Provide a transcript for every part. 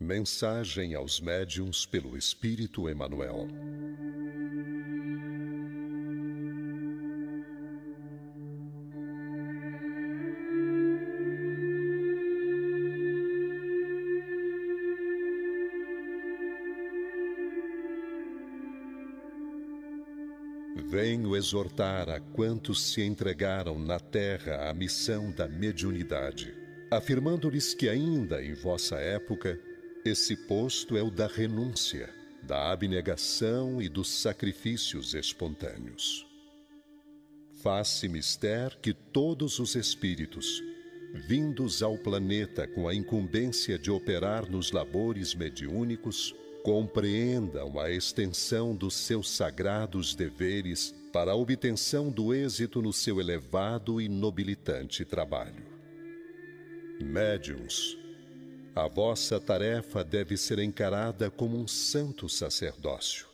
Mensagem aos médiuns pelo Espírito Emanuel. Venho exortar a quantos se entregaram na terra à missão da mediunidade, afirmando-lhes que ainda em vossa época esse posto é o da renúncia, da abnegação e dos sacrifícios espontâneos. Faz-se mister que todos os espíritos, vindos ao planeta com a incumbência de operar nos labores mediúnicos, compreendam a extensão dos seus sagrados deveres para a obtenção do êxito no seu elevado e nobilitante trabalho. Médiuns, a vossa tarefa deve ser encarada como um santo sacerdócio.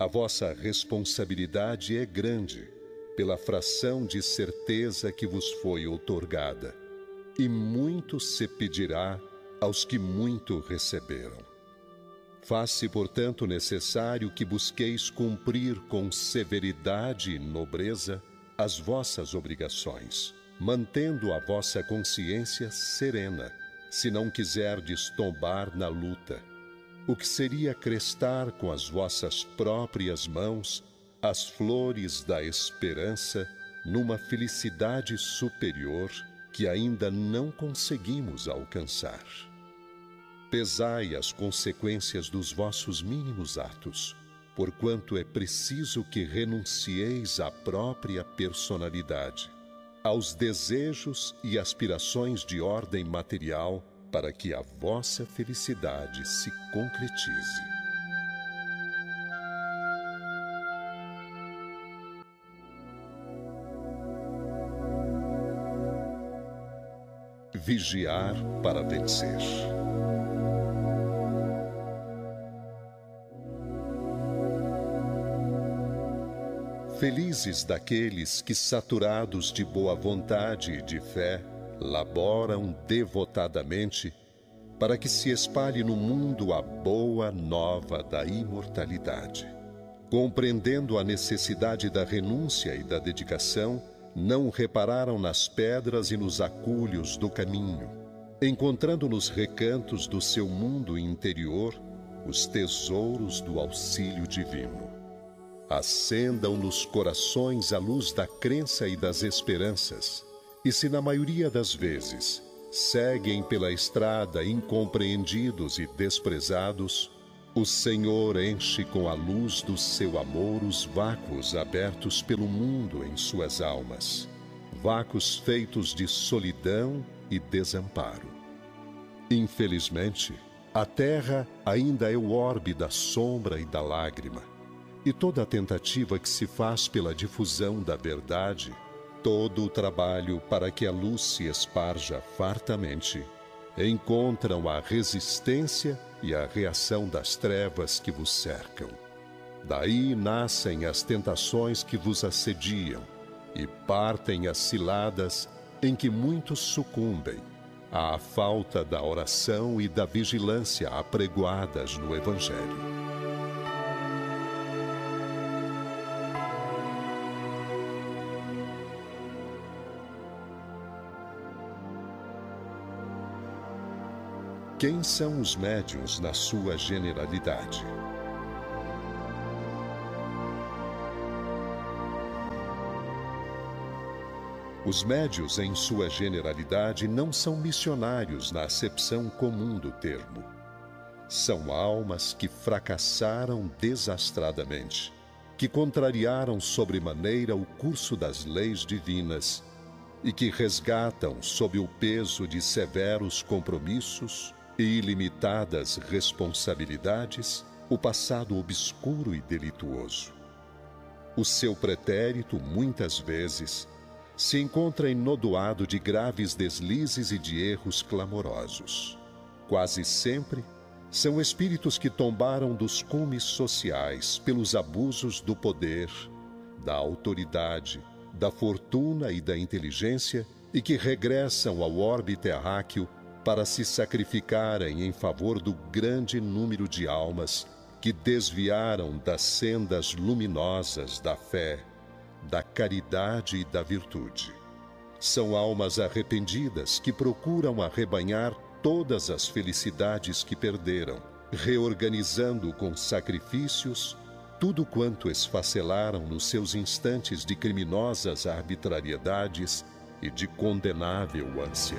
A vossa responsabilidade é grande pela fração de certeza que vos foi outorgada, e muito se pedirá aos que muito receberam. Faz-se, portanto, necessário que busqueis cumprir com severidade e nobreza as vossas obrigações, mantendo a vossa consciência serena se não quiserdes tombar na luta, o que seria crestar com as vossas próprias mãos as flores da esperança numa felicidade superior que ainda não conseguimos alcançar. Pesai as consequências dos vossos mínimos atos, porquanto é preciso que renuncieis à própria personalidade aos desejos e aspirações de ordem material para que a vossa felicidade se concretize. Vigiar para vencer. Felizes daqueles que, saturados de boa vontade e de fé, laboram devotadamente para que se espalhe no mundo a boa nova da imortalidade. Compreendendo a necessidade da renúncia e da dedicação, não repararam nas pedras e nos acúlios do caminho, encontrando nos recantos do seu mundo interior os tesouros do auxílio divino. Acendam nos corações a luz da crença e das esperanças, e se na maioria das vezes seguem pela estrada incompreendidos e desprezados, o Senhor enche com a luz do seu amor os vácuos abertos pelo mundo em suas almas, vácuos feitos de solidão e desamparo. Infelizmente, a terra ainda é o orbe da sombra e da lágrima e toda a tentativa que se faz pela difusão da verdade, todo o trabalho para que a luz se esparja fartamente, encontram a resistência e a reação das trevas que vos cercam. Daí nascem as tentações que vos assediam e partem as ciladas em que muitos sucumbem à falta da oração e da vigilância apregoadas no Evangelho. Quem são os médiuns na sua generalidade? Os médios, em sua generalidade, não são missionários na acepção comum do termo. São almas que fracassaram desastradamente, que contrariaram sobremaneira o curso das leis divinas e que resgatam, sob o peso de severos compromissos, e ilimitadas responsabilidades o passado obscuro e delituoso. O seu pretérito, muitas vezes, se encontra enodoado de graves deslizes e de erros clamorosos. Quase sempre, são espíritos que tombaram dos cumes sociais pelos abusos do poder, da autoridade, da fortuna e da inteligência e que regressam ao orbe terráqueo para se sacrificarem em favor do grande número de almas que desviaram das sendas luminosas da fé, da caridade e da virtude. São almas arrependidas que procuram arrebanhar todas as felicidades que perderam, reorganizando com sacrifícios tudo quanto esfacelaram nos seus instantes de criminosas arbitrariedades e de condenável ânsia.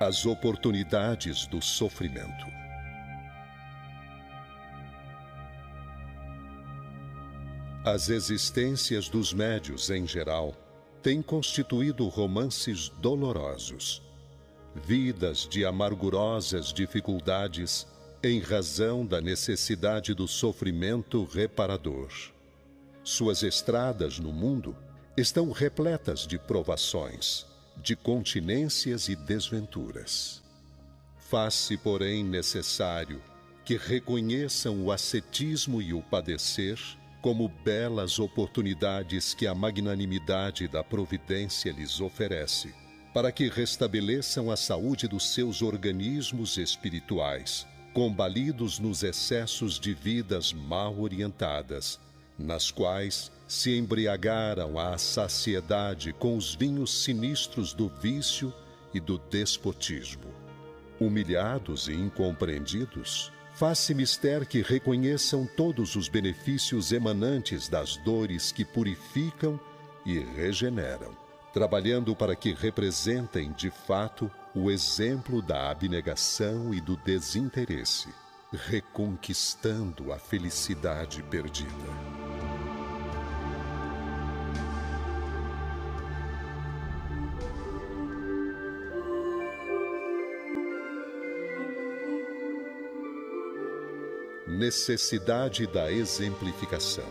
As oportunidades do sofrimento. As existências dos médios em geral têm constituído romances dolorosos, vidas de amargurosas dificuldades em razão da necessidade do sofrimento reparador. Suas estradas no mundo estão repletas de provações, de continências e desventuras. Faz-se, porém, necessário que reconheçam o ascetismo e o padecer como belas oportunidades que a magnanimidade da providência lhes oferece, para que restabeleçam a saúde dos seus organismos espirituais, combalidos nos excessos de vidas mal orientadas, nas quais se embriagaram à saciedade com os vinhos sinistros do vício e do despotismo. Humilhados e incompreendidos, Faz-se mister que reconheçam todos os benefícios emanantes das dores que purificam e regeneram, trabalhando para que representem de fato o exemplo da abnegação e do desinteresse, reconquistando a felicidade perdida. Necessidade da exemplificação.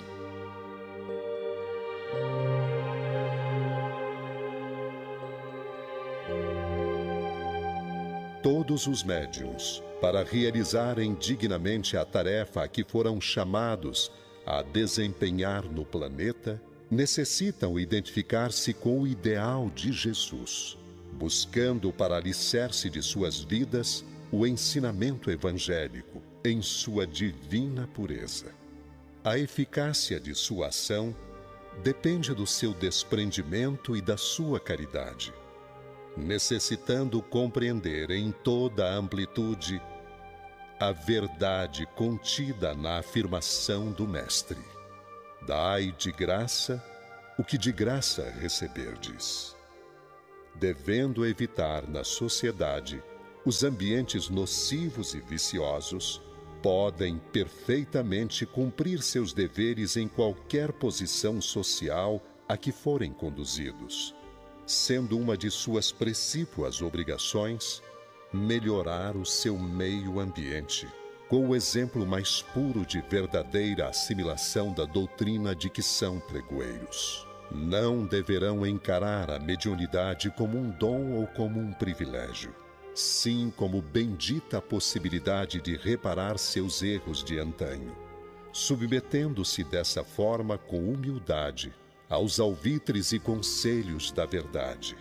Todos os médiums, para realizarem dignamente a tarefa a que foram chamados a desempenhar no planeta, necessitam identificar-se com o ideal de Jesus, buscando para alicerce de suas vidas o ensinamento evangélico em sua divina pureza. A eficácia de sua ação depende do seu desprendimento e da sua caridade, necessitando compreender em toda a amplitude a verdade contida na afirmação do Mestre: Dai de graça o que de graça receberdes. Devendo evitar na sociedade os ambientes nocivos e viciosos podem perfeitamente cumprir seus deveres em qualquer posição social a que forem conduzidos, sendo uma de suas precípuas obrigações melhorar o seu meio ambiente, com o exemplo mais puro de verdadeira assimilação da doutrina de que são pregoeiros. Não deverão encarar a mediunidade como um dom ou como um privilégio sim como bendita possibilidade de reparar seus erros de antanho, submetendo-se dessa forma com humildade aos alvitres e conselhos da verdade,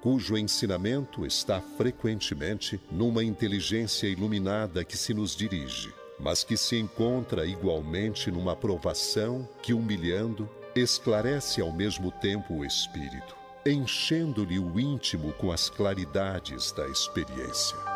cujo ensinamento está frequentemente numa inteligência iluminada que se nos dirige, mas que se encontra igualmente numa provação que, humilhando, esclarece ao mesmo tempo o espírito enchendo-lhe o íntimo com as claridades da experiência.